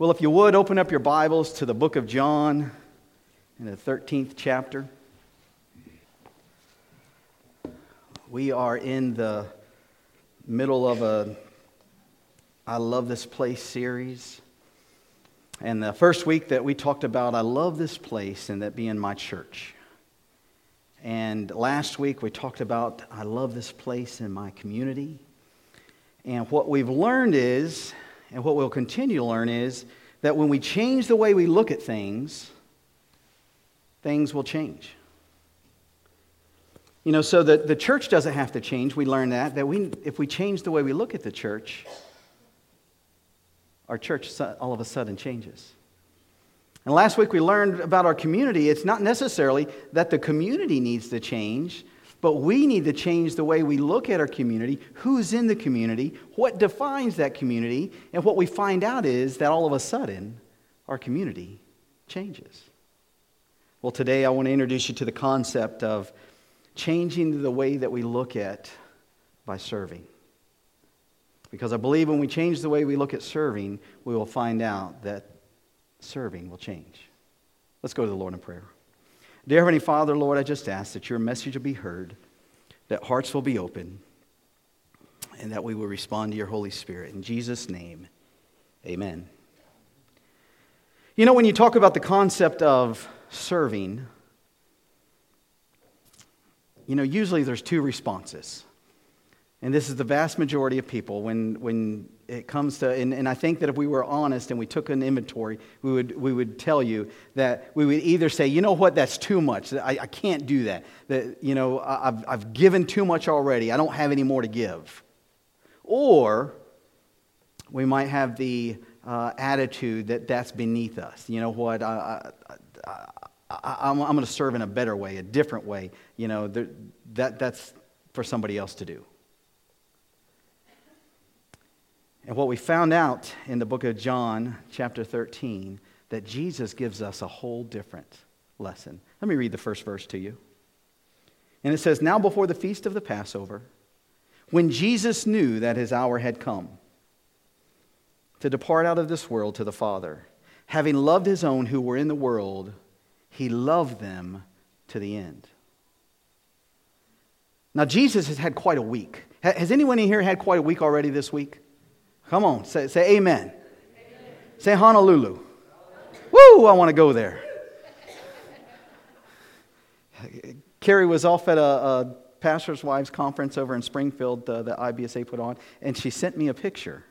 Well, if you would, open up your Bibles to the book of John in the 13th chapter. We are in the middle of a I Love This Place series. And the first week that we talked about I love this place and that being my church. And last week we talked about I love this place in my community. And what we've learned is and what we'll continue to learn is that when we change the way we look at things, things will change. You know, so the, the church doesn't have to change. We learn that, that we, if we change the way we look at the church, our church all of a sudden changes. And last week we learned about our community. It's not necessarily that the community needs to change, but we need to change the way we look at our community, who's in the community, what defines that community, and what we find out is that all of a sudden our community changes. Well, today I want to introduce you to the concept of changing the way that we look at by serving. Because I believe when we change the way we look at serving, we will find out that serving will change. Let's go to the Lord in prayer. Dear Heavenly Father, Lord, I just ask that your message will be heard, that hearts will be open, and that we will respond to your Holy Spirit. In Jesus' name, amen. You know, when you talk about the concept of serving, you know, usually there's two responses. And this is the vast majority of people when, when it comes to, and, and I think that if we were honest and we took an inventory, we would, we would tell you that we would either say, you know what, that's too much. I, I can't do that. That, you know, I've, I've given too much already. I don't have any more to give. Or we might have the uh, attitude that that's beneath us. You know what, I, I, am going to serve in a better way, a different way. You know, that, that's for somebody else to do. And what we found out in the book of John, chapter 13, that Jesus gives us a whole different lesson. Let me read the first verse to you. And it says, Now before the feast of the Passover, when Jesus knew that his hour had come to depart out of this world to the Father, having loved his own who were in the world, he loved them to the end. Now, Jesus has had quite a week. Has anyone in here had quite a week already this week? Come on, say, say amen. amen. Say Honolulu. Woo, I want to go there. Carrie was off at a, a, pastor's wives conference over in Springfield uh, that IBSA put on, and she sent me a picture.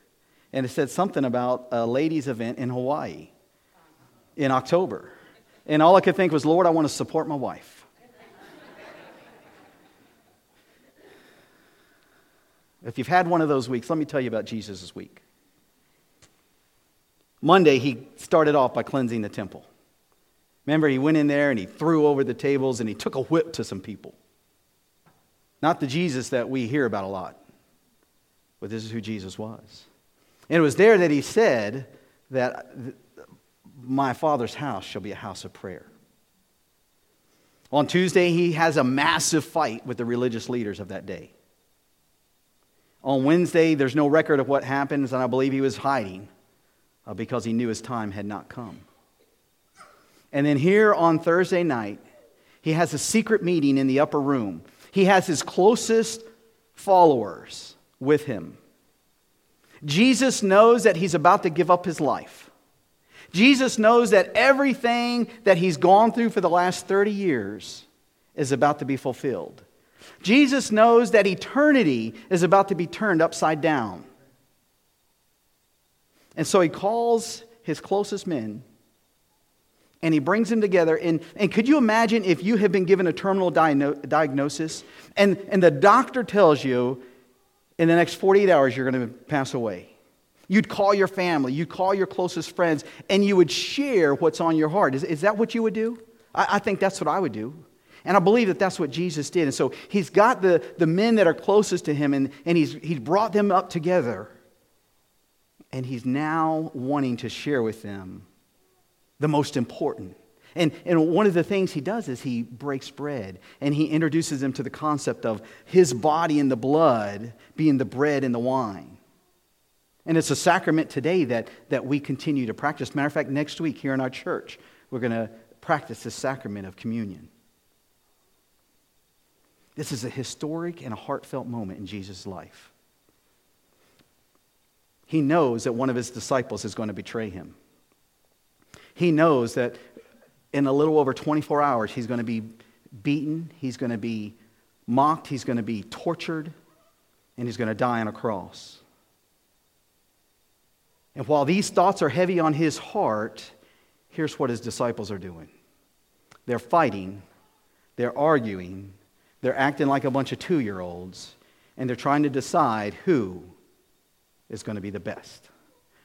And it said something about a ladies' event in Hawaii in October. And all I could think was, Lord, I want to support my wife. If you've had one of those weeks, let me tell you about Jesus' week. Monday, he started off by cleansing the temple. Remember, he went in there and he threw over the tables and he took a whip to some people. Not the Jesus that we hear about a lot, but this is who Jesus was. And it was there that he said that my father's house shall be a house of prayer. On Tuesday, he has a massive fight with the religious leaders of that day. On Wednesday, there's no record of what happens, and I believe he was hiding uh, because he knew his time had not come. And then here on Thursday night, he has a secret meeting in the upper room. He has his closest followers with him. Jesus knows that he's about to give up his life. Jesus knows that everything that he's gone through for the last 30 years is about to be fulfilled. Jesus knows that eternity is about to be turned upside down. And so he calls his closest men and he brings them together. And, and could you imagine if you had been given a terminal diagnosis and, and the doctor tells you in the next 48 hours, you're going to pass away. You'd call your family, you'd call your closest friends, and you would share what's on your heart. Is, is that what you would do? I, I think that's what I would do. And I believe that that's what Jesus did. And so he's got the, the men that are closest to him, and, and he's, he's brought them up together. And he's now wanting to share with them the most important. And, and one of the things he does is he breaks bread and he introduces them to the concept of his body and the blood being the bread and the wine. And it's a sacrament today that, that we continue to practice. Matter of fact, next week here in our church, we're going to practice this sacrament of communion. This is a historic and a heartfelt moment in Jesus' life. He knows that one of his disciples is going to betray him. He knows that in a little over 24 hours, he's going to be beaten, he's going to be mocked, he's going to be tortured, and he's going to die on a cross. And while these thoughts are heavy on his heart, here's what his disciples are doing they're fighting, they're arguing, they're acting like a bunch of two year olds, and they're trying to decide who is going to be the best,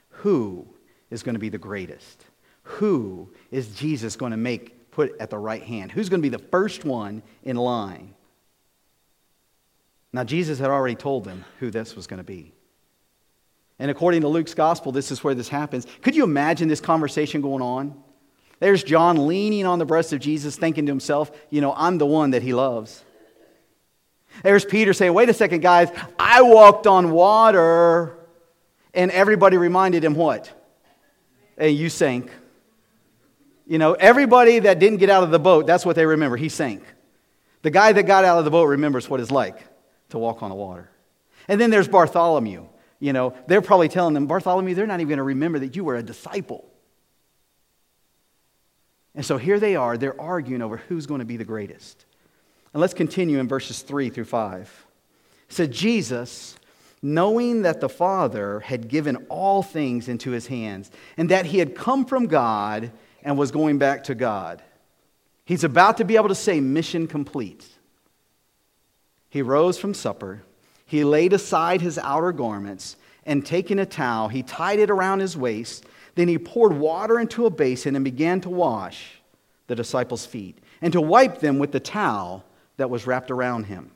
who is going to be the greatest, who is Jesus going to make put at the right hand, who's going to be the first one in line. Now, Jesus had already told them who this was going to be. And according to Luke's gospel, this is where this happens. Could you imagine this conversation going on? There's John leaning on the breast of Jesus, thinking to himself, you know, I'm the one that he loves. There's Peter saying, wait a second, guys, I walked on water. And everybody reminded him what? Hey, you sank. You know, everybody that didn't get out of the boat, that's what they remember. He sank. The guy that got out of the boat remembers what it's like to walk on the water. And then there's Bartholomew. You know, they're probably telling them, Bartholomew, they're not even going to remember that you were a disciple. And so here they are, they're arguing over who's going to be the greatest. And let's continue in verses 3 through 5. It said, Jesus, knowing that the Father had given all things into his hands, and that he had come from God and was going back to God. He's about to be able to say, Mission complete. He rose from supper. He laid aside his outer garments, and taking a towel, he tied it around his waist. Then he poured water into a basin and began to wash the disciples' feet and to wipe them with the towel that was wrapped around him.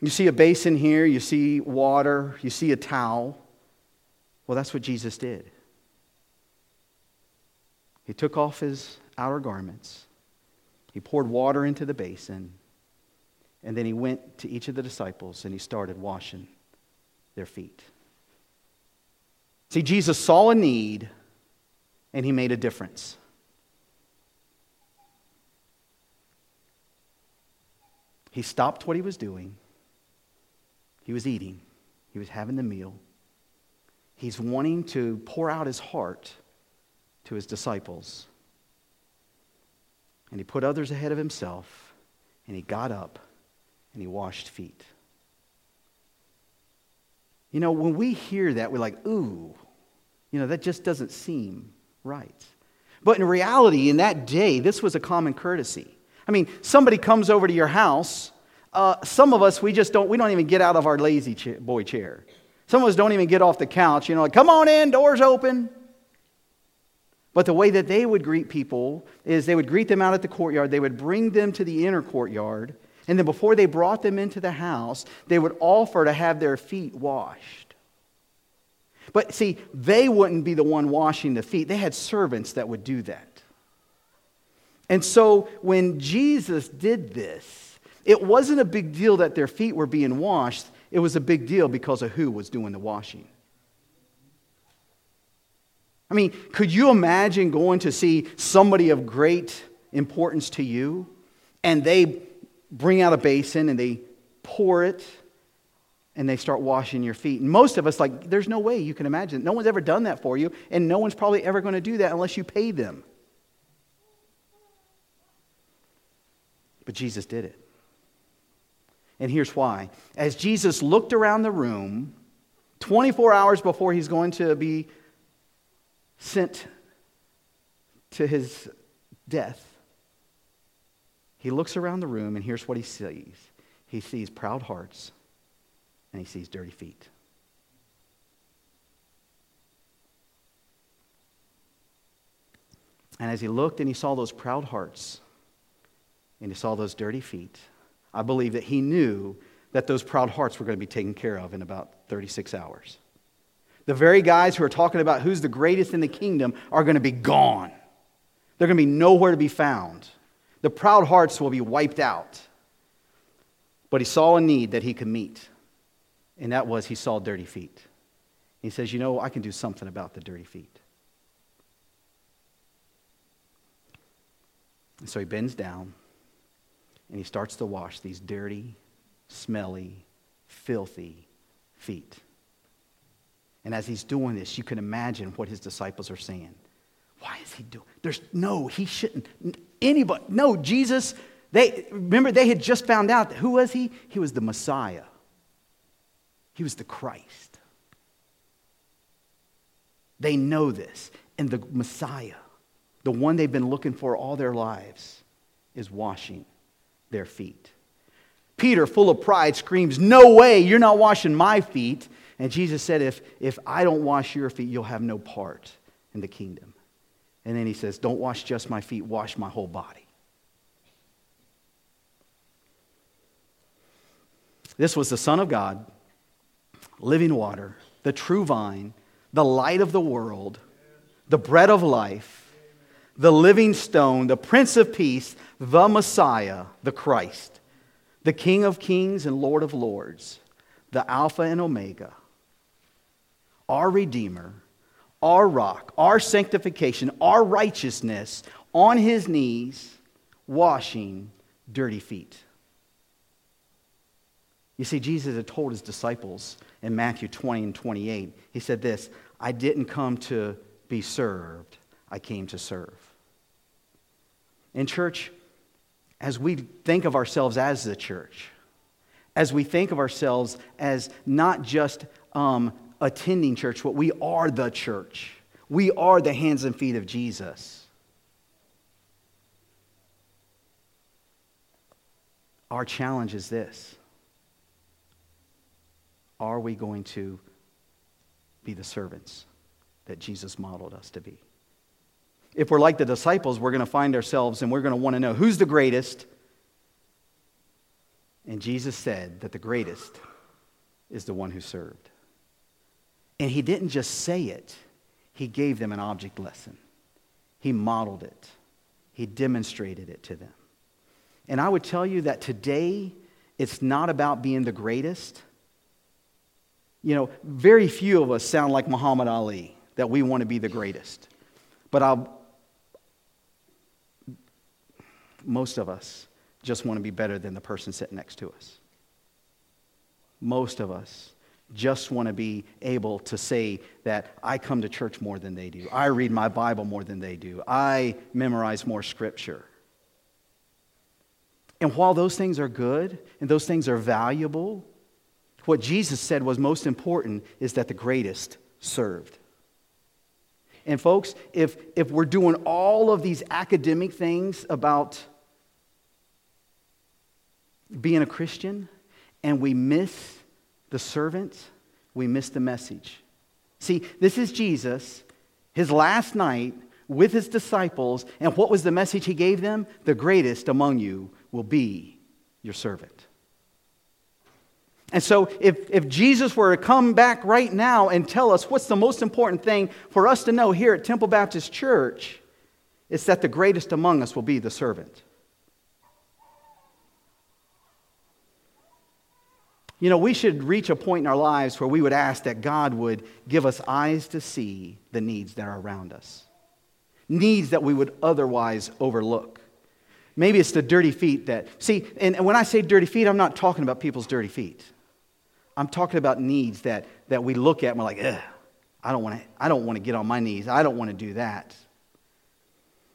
You see a basin here, you see water, you see a towel. Well, that's what Jesus did. He took off his outer garments, he poured water into the basin, and then he went to each of the disciples and he started washing their feet. See, Jesus saw a need and he made a difference. He stopped what he was doing. He was eating. He was having the meal. He's wanting to pour out his heart to his disciples. And he put others ahead of himself, and he got up and he washed feet. You know, when we hear that, we're like, ooh, you know, that just doesn't seem right. But in reality, in that day, this was a common courtesy. I mean, somebody comes over to your house. Uh, some of us, we just don't, we don't even get out of our lazy boy chair. Some of us don't even get off the couch, you know, like, come on in, doors open. But the way that they would greet people is they would greet them out at the courtyard, they would bring them to the inner courtyard, and then before they brought them into the house, they would offer to have their feet washed. But see, they wouldn't be the one washing the feet, they had servants that would do that. And so when Jesus did this, it wasn't a big deal that their feet were being washed, it was a big deal because of who was doing the washing. I mean, could you imagine going to see somebody of great importance to you and they bring out a basin and they pour it and they start washing your feet? And most of us, like, there's no way you can imagine. No one's ever done that for you, and no one's probably ever going to do that unless you pay them. But Jesus did it. And here's why. As Jesus looked around the room, 24 hours before he's going to be sent to his death, he looks around the room and here's what he sees. he sees proud hearts and he sees dirty feet. And as he looked and he saw those proud hearts and he saw those dirty feet, I believe that he knew that those proud hearts were going to be taken care of in about 36 hours. The very guys who are talking about who's the greatest in the kingdom are going to be gone. They're going to be nowhere to be found. The proud hearts will be wiped out. But he saw a need that he could meet, and that was he saw dirty feet. He says, You know, I can do something about the dirty feet. And so he bends down and he starts to wash these dirty, smelly, filthy feet. And as he's doing this, you can imagine what his disciples are saying. Why is he doing? There's no, he shouldn't. Anybody, no, Jesus. They remember they had just found out who was he? He was the Messiah. He was the Christ. They know this, and the Messiah, the one they've been looking for all their lives, is washing their feet. Peter, full of pride, screams, No way, you're not washing my feet. And Jesus said, If, if I don't wash your feet, you'll have no part in the kingdom. And then he says, Don't wash just my feet, wash my whole body. This was the Son of God, living water, the true vine, the light of the world, the bread of life, the living stone, the Prince of Peace, the Messiah, the Christ, the King of kings and Lord of lords, the Alpha and Omega, our Redeemer, our rock, our sanctification, our righteousness on his knees, washing dirty feet. You see, Jesus had told his disciples in Matthew 20 and 28, he said this I didn't come to be served, I came to serve. In church, as we think of ourselves as the church, as we think of ourselves as not just um, attending church, but we are the church. We are the hands and feet of Jesus. Our challenge is this Are we going to be the servants that Jesus modeled us to be? If we're like the disciples, we're going to find ourselves and we're going to want to know who's the greatest. And Jesus said that the greatest is the one who served. And he didn't just say it, he gave them an object lesson. He modeled it, he demonstrated it to them. And I would tell you that today, it's not about being the greatest. You know, very few of us sound like Muhammad Ali, that we want to be the greatest. But I'll, most of us just want to be better than the person sitting next to us. Most of us just want to be able to say that I come to church more than they do. I read my Bible more than they do. I memorize more scripture. And while those things are good and those things are valuable, what Jesus said was most important is that the greatest served. And folks, if, if we're doing all of these academic things about being a Christian and we miss the servant, we miss the message. See, this is Jesus, his last night with his disciples, and what was the message he gave them? The greatest among you will be your servant. And so, if, if Jesus were to come back right now and tell us what's the most important thing for us to know here at Temple Baptist Church, it's that the greatest among us will be the servant. You know, we should reach a point in our lives where we would ask that God would give us eyes to see the needs that are around us, needs that we would otherwise overlook. Maybe it's the dirty feet that, see, and when I say dirty feet, I'm not talking about people's dirty feet. I'm talking about needs that, that we look at and we're like, ugh, I don't want to, I don't want to get on my knees. I don't want to do that.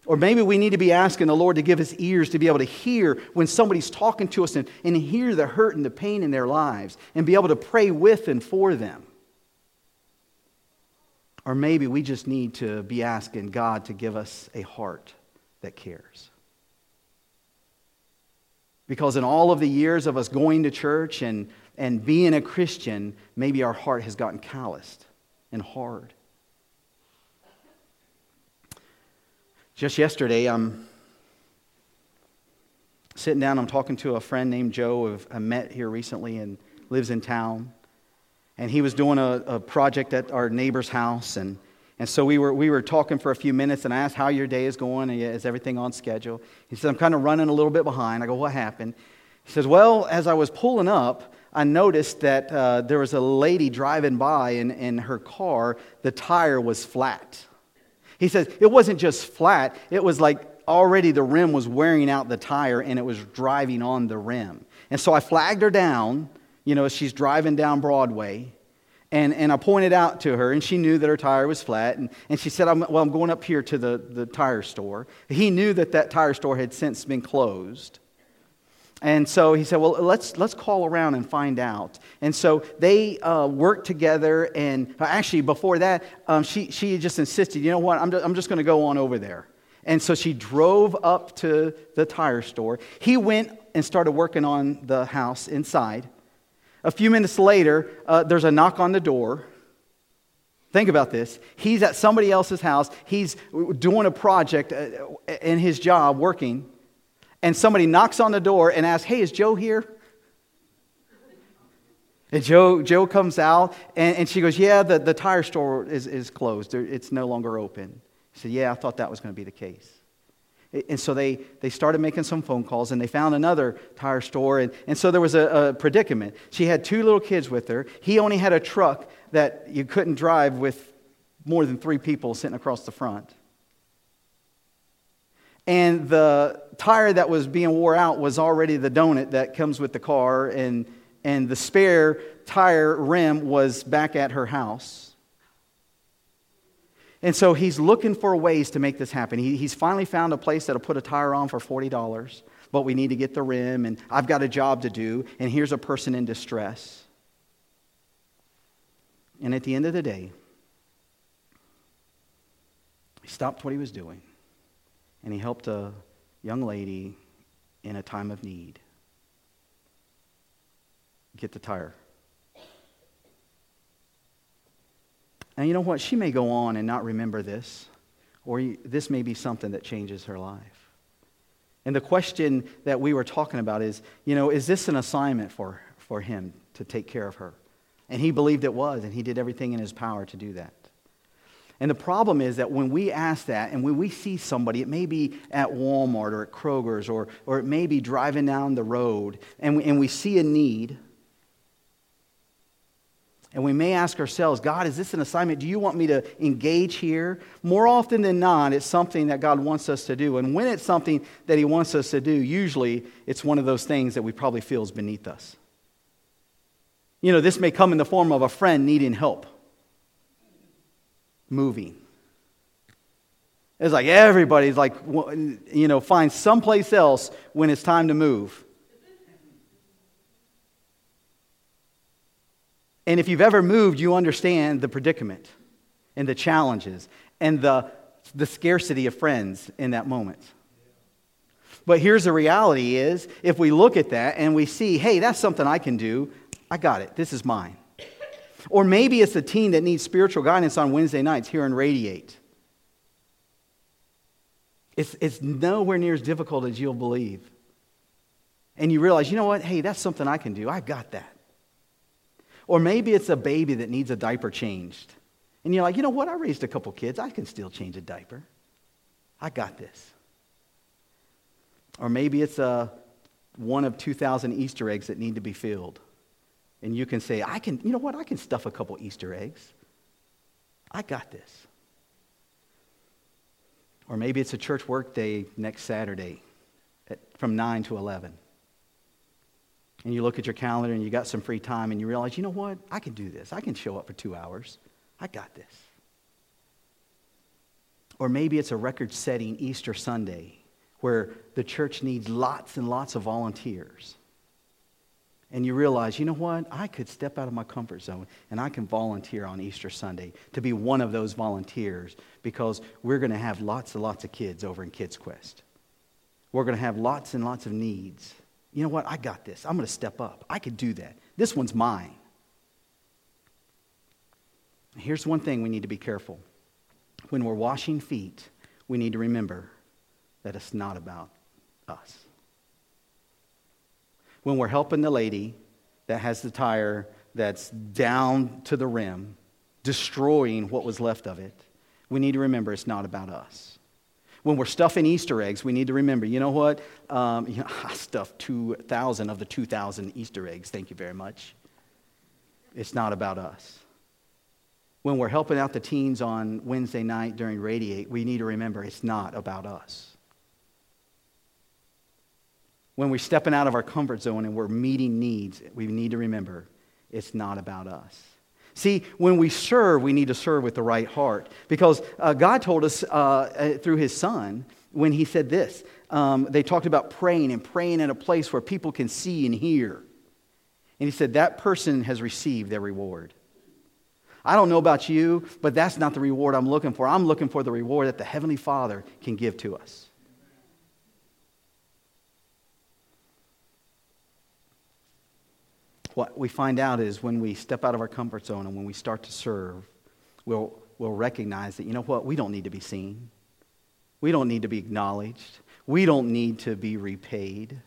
Or maybe we need to be asking the Lord to give us ears to be able to hear when somebody's talking to us and, and hear the hurt and the pain in their lives and be able to pray with and for them. Or maybe we just need to be asking God to give us a heart that cares. Because in all of the years of us going to church and, and being a Christian, maybe our heart has gotten calloused and hard. Just yesterday, I'm sitting down, I'm talking to a friend named Joe I met here recently and lives in town. And he was doing a, a project at our neighbor's house. And, and so we were, we were talking for a few minutes, and I asked how your day is going, and is everything on schedule? He said, I'm kind of running a little bit behind. I go, What happened? He says, Well, as I was pulling up, I noticed that uh, there was a lady driving by, and in her car, the tire was flat. He says it wasn't just flat, it was like already the rim was wearing out the tire and it was driving on the rim. And so I flagged her down, you know, as she's driving down Broadway. And, and I pointed out to her, and she knew that her tire was flat. And, and she said, I'm, Well, I'm going up here to the, the tire store. He knew that that tire store had since been closed. And so he said, Well, let's, let's call around and find out. And so they uh, worked together. And uh, actually, before that, um, she, she just insisted, You know what? I'm, just, I'm just going to go on over there. And so she drove up to the tire store. He went and started working on the house inside. A few minutes later, uh, there's a knock on the door. Think about this. He's at somebody else's house. He's doing a project uh, in his job, working and somebody knocks on the door and asks, Hey, is Joe here? And Joe, Joe comes out and, and she goes, Yeah, the, the tire store is, is closed. It's no longer open. He said, Yeah, I thought that was going to be the case. And so they, they started making some phone calls and they found another tire store. And, and so there was a, a predicament. She had two little kids with her. He only had a truck that you couldn't drive with more than three people sitting across the front and the tire that was being wore out was already the donut that comes with the car, and, and the spare tire rim was back at her house. And so he's looking for ways to make this happen. He, he's finally found a place that'll put a tire on for $40, but we need to get the rim, and I've got a job to do, and here's a person in distress. And at the end of the day, he stopped what he was doing and he helped a young lady in a time of need get the tire. And you know what? She may go on and not remember this, or this may be something that changes her life. And the question that we were talking about is, you know, is this an assignment for, for him to take care of her? And he believed it was, and he did everything in his power to do that. And the problem is that when we ask that and when we see somebody, it may be at Walmart or at Kroger's or, or it may be driving down the road, and we, and we see a need, and we may ask ourselves, God, is this an assignment? Do you want me to engage here? More often than not, it's something that God wants us to do. And when it's something that He wants us to do, usually it's one of those things that we probably feel is beneath us. You know, this may come in the form of a friend needing help moving. It's like everybody's like, you know, find someplace else when it's time to move. And if you've ever moved, you understand the predicament and the challenges and the, the scarcity of friends in that moment. But here's the reality is if we look at that and we see, hey, that's something I can do, I got it. This is mine. Or maybe it's a teen that needs spiritual guidance on Wednesday nights here in Radiate. It's, it's nowhere near as difficult as you'll believe. And you realize, you know what? Hey, that's something I can do. I've got that. Or maybe it's a baby that needs a diaper changed. And you're like, you know what? I raised a couple kids. I can still change a diaper. I got this. Or maybe it's a, one of 2,000 Easter eggs that need to be filled. And you can say, I can, you know what? I can stuff a couple Easter eggs. I got this. Or maybe it's a church work day next Saturday at, from 9 to 11. And you look at your calendar and you got some free time and you realize, you know what? I can do this. I can show up for two hours. I got this. Or maybe it's a record setting Easter Sunday where the church needs lots and lots of volunteers and you realize, you know what? I could step out of my comfort zone and I can volunteer on Easter Sunday to be one of those volunteers because we're going to have lots and lots of kids over in Kids Quest. We're going to have lots and lots of needs. You know what? I got this. I'm going to step up. I could do that. This one's mine. Here's one thing we need to be careful. When we're washing feet, we need to remember that it's not about us. When we're helping the lady that has the tire that's down to the rim, destroying what was left of it, we need to remember it's not about us. When we're stuffing Easter eggs, we need to remember, you know what? Um, you know, I stuffed 2,000 of the 2,000 Easter eggs. Thank you very much. It's not about us. When we're helping out the teens on Wednesday night during Radiate, we need to remember it's not about us. When we're stepping out of our comfort zone and we're meeting needs, we need to remember it's not about us. See, when we serve, we need to serve with the right heart because uh, God told us uh, uh, through His Son when He said this. Um, they talked about praying and praying in a place where people can see and hear. And He said, That person has received their reward. I don't know about you, but that's not the reward I'm looking for. I'm looking for the reward that the Heavenly Father can give to us. What we find out is when we step out of our comfort zone and when we start to serve, we'll, we'll recognize that, you know what, we don't need to be seen. We don't need to be acknowledged. We don't need to be repaid.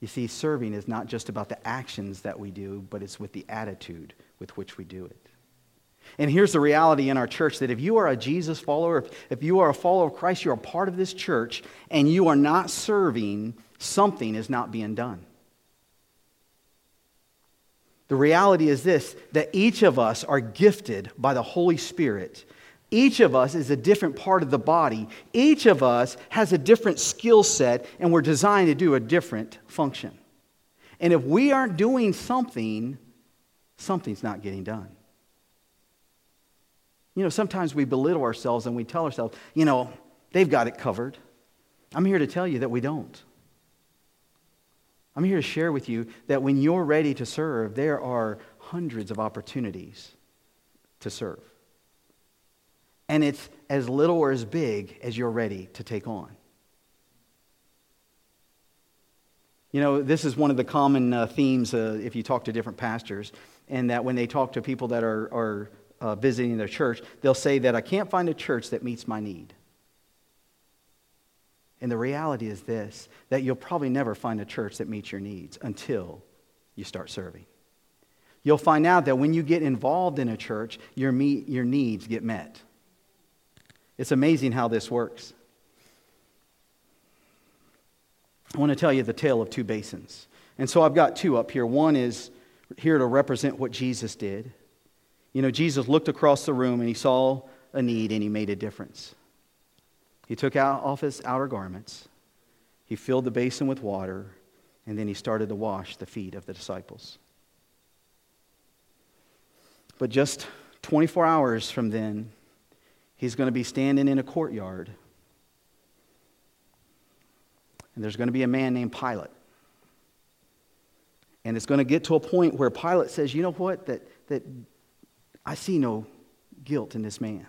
You see, serving is not just about the actions that we do, but it's with the attitude with which we do it. And here's the reality in our church that if you are a Jesus follower, if, if you are a follower of Christ, you're a part of this church, and you are not serving, something is not being done. The reality is this that each of us are gifted by the Holy Spirit. Each of us is a different part of the body. Each of us has a different skill set, and we're designed to do a different function. And if we aren't doing something, something's not getting done. You know, sometimes we belittle ourselves and we tell ourselves, you know, they've got it covered. I'm here to tell you that we don't. I'm here to share with you that when you're ready to serve, there are hundreds of opportunities to serve. And it's as little or as big as you're ready to take on. You know, this is one of the common uh, themes uh, if you talk to different pastors and that when they talk to people that are, are uh, visiting their church, they'll say that I can't find a church that meets my need. And the reality is this that you'll probably never find a church that meets your needs until you start serving. You'll find out that when you get involved in a church, your, meet, your needs get met. It's amazing how this works. I want to tell you the tale of two basins. And so I've got two up here. One is here to represent what Jesus did. You know, Jesus looked across the room and he saw a need and he made a difference. He took out off his outer garments, he filled the basin with water, and then he started to wash the feet of the disciples. But just 24 hours from then, he's going to be standing in a courtyard. And there's going to be a man named Pilate. And it's going to get to a point where Pilate says, You know what? That, that I see no guilt in this man.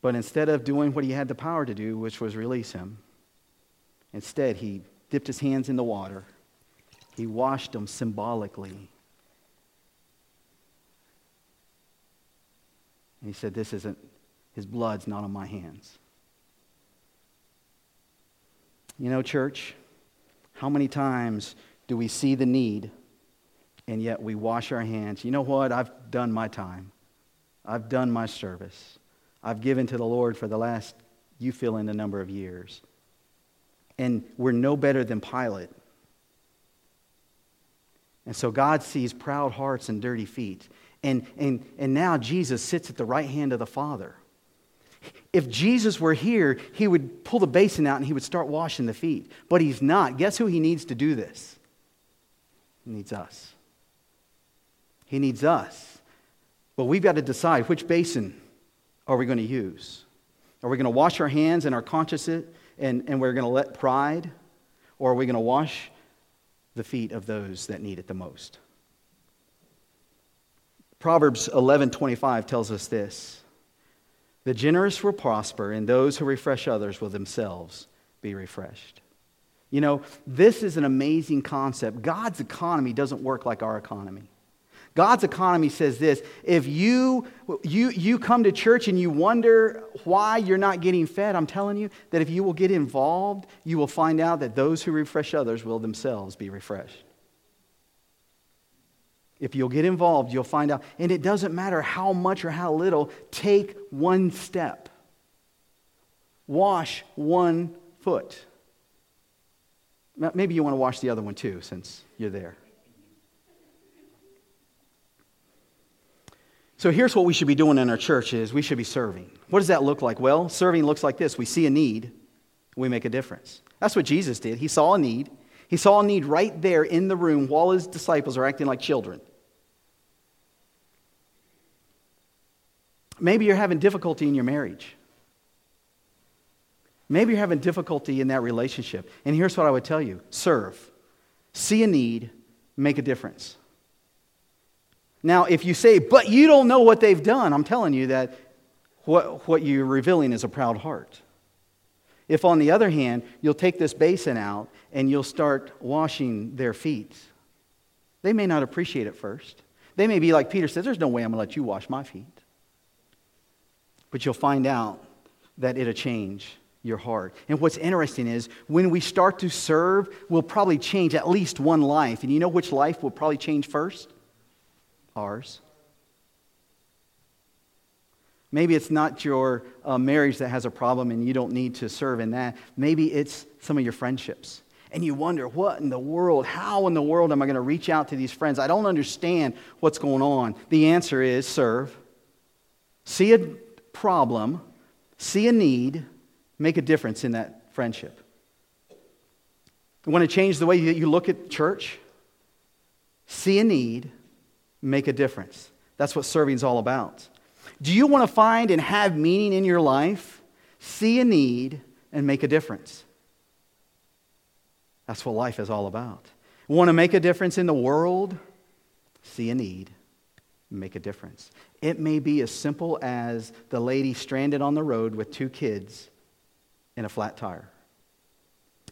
But instead of doing what he had the power to do, which was release him, instead he dipped his hands in the water. He washed them symbolically. And he said, This isn't, his blood's not on my hands. You know, church, how many times do we see the need and yet we wash our hands? You know what? I've done my time, I've done my service. I've given to the Lord for the last, you fill in the number of years. And we're no better than Pilate. And so God sees proud hearts and dirty feet. And, and, and now Jesus sits at the right hand of the Father. If Jesus were here, he would pull the basin out and he would start washing the feet. But he's not. Guess who he needs to do this? He needs us. He needs us. But we've got to decide which basin are we going to use? Are we going to wash our hands and our conscience and, and we're going to let pride? Or are we going to wash the feet of those that need it the most? Proverbs 11:25 tells us this. The generous will prosper, and those who refresh others will themselves be refreshed. You know, this is an amazing concept. God's economy doesn't work like our economy. God's economy says this if you, you, you come to church and you wonder why you're not getting fed, I'm telling you that if you will get involved, you will find out that those who refresh others will themselves be refreshed. If you'll get involved, you'll find out. And it doesn't matter how much or how little, take one step. Wash one foot. Maybe you want to wash the other one too, since you're there. So here's what we should be doing in our church is we should be serving. What does that look like? Well, serving looks like this. We see a need, we make a difference. That's what Jesus did. He saw a need. He saw a need right there in the room while his disciples are acting like children. Maybe you're having difficulty in your marriage. Maybe you're having difficulty in that relationship. And here's what I would tell you serve, see a need, make a difference. Now, if you say, but you don't know what they've done, I'm telling you that what, what you're revealing is a proud heart. If, on the other hand, you'll take this basin out and you'll start washing their feet, they may not appreciate it first. They may be like Peter says, There's no way I'm going to let you wash my feet. But you'll find out that it'll change your heart. And what's interesting is when we start to serve, we'll probably change at least one life. And you know which life will probably change first? Ours. Maybe it's not your uh, marriage that has a problem and you don't need to serve in that. Maybe it's some of your friendships. And you wonder, what in the world, how in the world am I going to reach out to these friends? I don't understand what's going on. The answer is serve. See a problem, see a need, make a difference in that friendship. You want to change the way that you look at church? See a need, make a difference. That's what serving is all about. Do you want to find and have meaning in your life? See a need and make a difference. That's what life is all about. Want to make a difference in the world? See a need, make a difference. It may be as simple as the lady stranded on the road with two kids in a flat tire.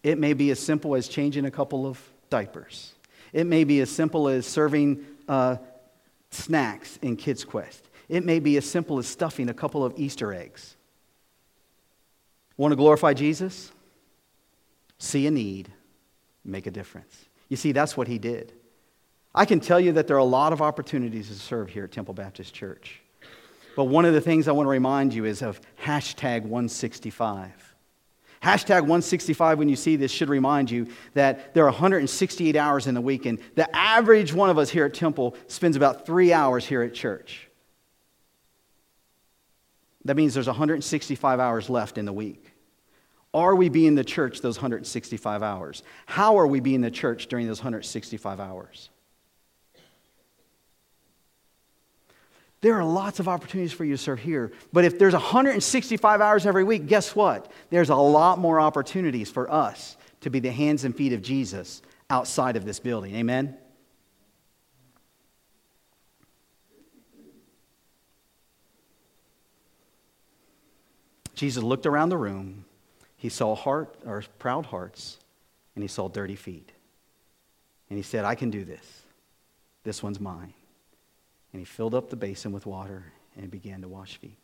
It may be as simple as changing a couple of diapers. It may be as simple as serving uh, snacks in Kids Quest. It may be as simple as stuffing a couple of Easter eggs. Want to glorify Jesus? See a need, make a difference. You see, that's what he did. I can tell you that there are a lot of opportunities to serve here at Temple Baptist Church. But one of the things I want to remind you is of hashtag 165. Hashtag 165, when you see this, should remind you that there are 168 hours in the week, and the average one of us here at Temple spends about three hours here at church. That means there's 165 hours left in the week. Are we being the church those 165 hours? How are we being the church during those 165 hours? There are lots of opportunities for you to serve here. But if there's 165 hours every week, guess what? There's a lot more opportunities for us to be the hands and feet of Jesus outside of this building. Amen? Jesus looked around the room. He saw heart or proud hearts, and he saw dirty feet. And he said, I can do this. This one's mine. And he filled up the basin with water and began to wash feet.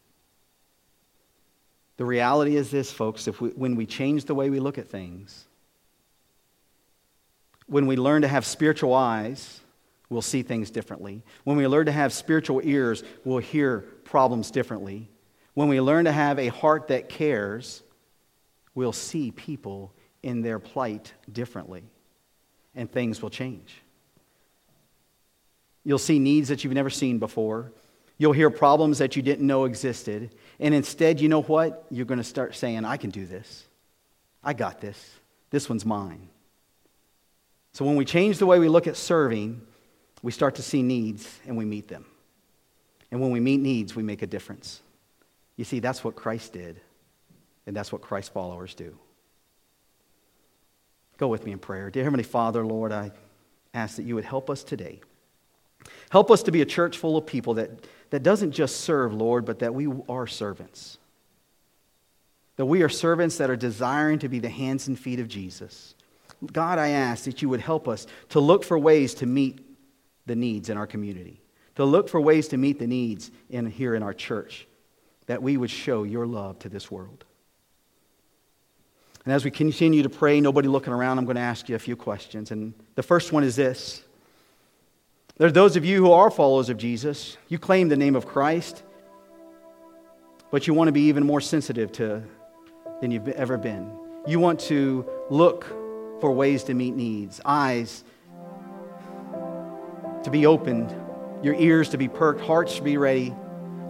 The reality is this, folks, if we, when we change the way we look at things, when we learn to have spiritual eyes, we'll see things differently. When we learn to have spiritual ears, we'll hear problems differently. When we learn to have a heart that cares, we'll see people in their plight differently, and things will change. You'll see needs that you've never seen before. You'll hear problems that you didn't know existed. And instead, you know what? You're going to start saying, I can do this. I got this. This one's mine. So when we change the way we look at serving, we start to see needs and we meet them. And when we meet needs, we make a difference. You see, that's what Christ did, and that's what Christ followers do. Go with me in prayer. Dear Heavenly Father, Lord, I ask that you would help us today. Help us to be a church full of people that, that doesn't just serve, Lord, but that we are servants. That we are servants that are desiring to be the hands and feet of Jesus. God, I ask that you would help us to look for ways to meet the needs in our community, to look for ways to meet the needs in, here in our church, that we would show your love to this world. And as we continue to pray, nobody looking around, I'm going to ask you a few questions. And the first one is this There are those of you who are followers of Jesus. You claim the name of Christ, but you want to be even more sensitive to than you've ever been. You want to look for ways to meet needs, eyes to be opened, your ears to be perked, hearts to be ready,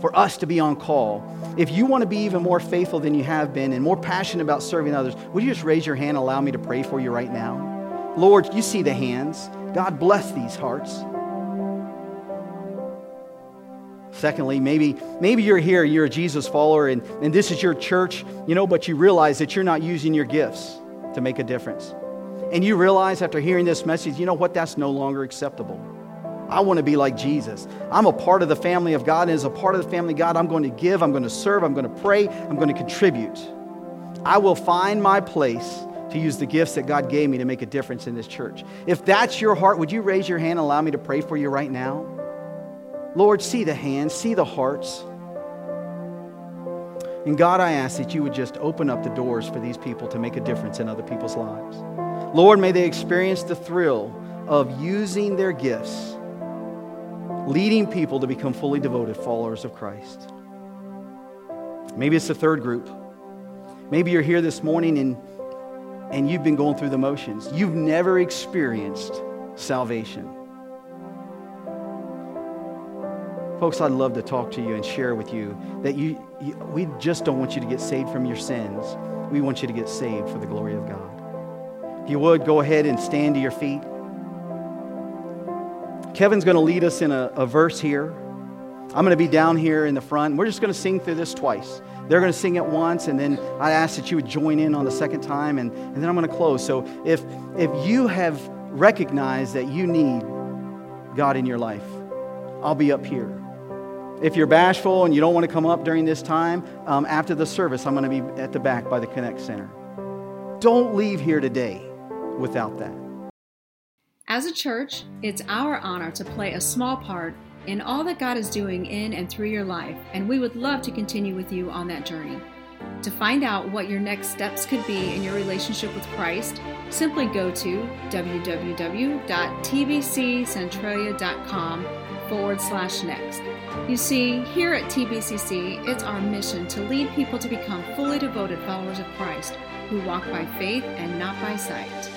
for us to be on call. If you want to be even more faithful than you have been and more passionate about serving others, would you just raise your hand and allow me to pray for you right now? Lord, you see the hands. God bless these hearts. Secondly, maybe, maybe you're here, you're a Jesus follower, and, and this is your church, you know, but you realize that you're not using your gifts to make a difference. And you realize after hearing this message, you know what? That's no longer acceptable. I want to be like Jesus. I'm a part of the family of God, and as a part of the family of God, I'm going to give, I'm going to serve, I'm going to pray, I'm going to contribute. I will find my place to use the gifts that God gave me to make a difference in this church. If that's your heart, would you raise your hand and allow me to pray for you right now? Lord, see the hands, see the hearts. And God, I ask that you would just open up the doors for these people to make a difference in other people's lives. Lord, may they experience the thrill of using their gifts leading people to become fully devoted followers of Christ. Maybe it's the third group. Maybe you're here this morning and, and you've been going through the motions. You've never experienced salvation. Folks, I'd love to talk to you and share with you that you, you, we just don't want you to get saved from your sins. We want you to get saved for the glory of God. If you would, go ahead and stand to your feet. Kevin's going to lead us in a, a verse here. I'm going to be down here in the front. We're just going to sing through this twice. They're going to sing it once, and then I ask that you would join in on the second time, and, and then I'm going to close. So if, if you have recognized that you need God in your life, I'll be up here. If you're bashful and you don't want to come up during this time, um, after the service, I'm going to be at the back by the Connect Center. Don't leave here today without that. As a church, it's our honor to play a small part in all that God is doing in and through your life, and we would love to continue with you on that journey. To find out what your next steps could be in your relationship with Christ, simply go to www.tbccentralia.com forward slash next. You see, here at TBCC, it's our mission to lead people to become fully devoted followers of Christ who walk by faith and not by sight.